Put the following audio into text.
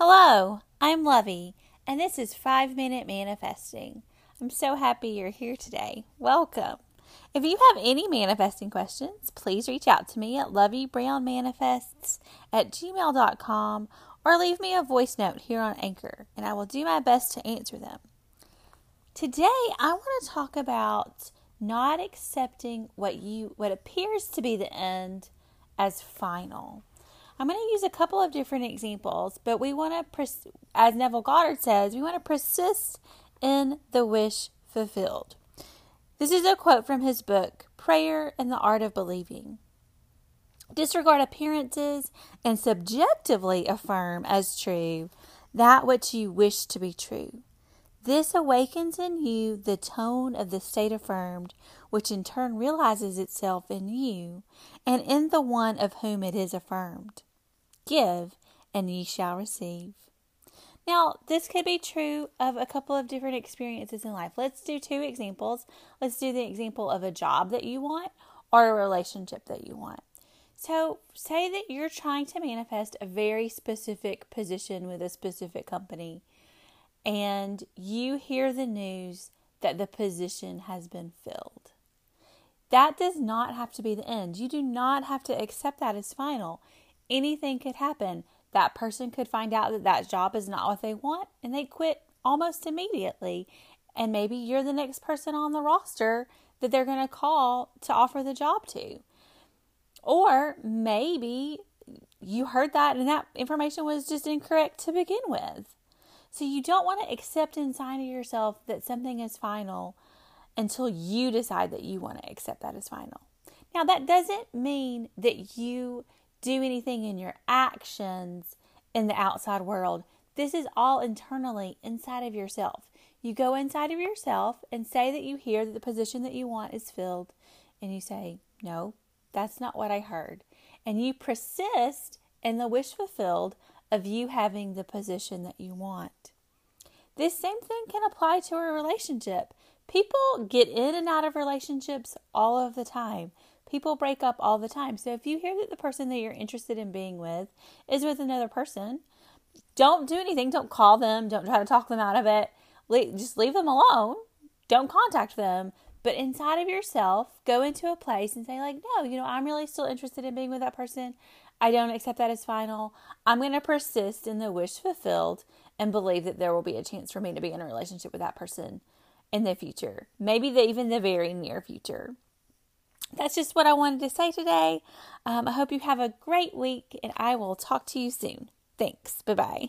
Hello, I'm Lovey, and this is 5 Minute Manifesting. I'm so happy you're here today. Welcome. If you have any manifesting questions, please reach out to me at loveybrownmanifests at gmail.com or leave me a voice note here on Anchor, and I will do my best to answer them. Today, I want to talk about not accepting what you what appears to be the end as final. I'm going to use a couple of different examples, but we want to, pers- as Neville Goddard says, we want to persist in the wish fulfilled. This is a quote from his book, Prayer and the Art of Believing. Disregard appearances and subjectively affirm as true that which you wish to be true. This awakens in you the tone of the state affirmed, which in turn realizes itself in you and in the one of whom it is affirmed. Give, and ye shall receive. Now, this could be true of a couple of different experiences in life. Let's do two examples. Let's do the example of a job that you want or a relationship that you want. So, say that you're trying to manifest a very specific position with a specific company, and you hear the news that the position has been filled. That does not have to be the end. You do not have to accept that as final anything could happen. That person could find out that that job is not what they want and they quit almost immediately. And maybe you're the next person on the roster that they're going to call to offer the job to. Or maybe you heard that and that information was just incorrect to begin with. So you don't want to accept inside of yourself that something is final until you decide that you want to accept that as final. Now, that doesn't mean that you do anything in your actions in the outside world. This is all internally inside of yourself. You go inside of yourself and say that you hear that the position that you want is filled, and you say, No, that's not what I heard. And you persist in the wish fulfilled of you having the position that you want. This same thing can apply to a relationship. People get in and out of relationships all of the time. People break up all the time. So if you hear that the person that you're interested in being with is with another person, don't do anything. Don't call them. Don't try to talk them out of it. Just leave them alone. Don't contact them. But inside of yourself, go into a place and say, like, no, you know, I'm really still interested in being with that person. I don't accept that as final. I'm going to persist in the wish fulfilled and believe that there will be a chance for me to be in a relationship with that person in the future. Maybe the, even the very near future that's just what I wanted to say today. Um, I hope you have a great week, and I will talk to you soon. Thanks. Bye bye.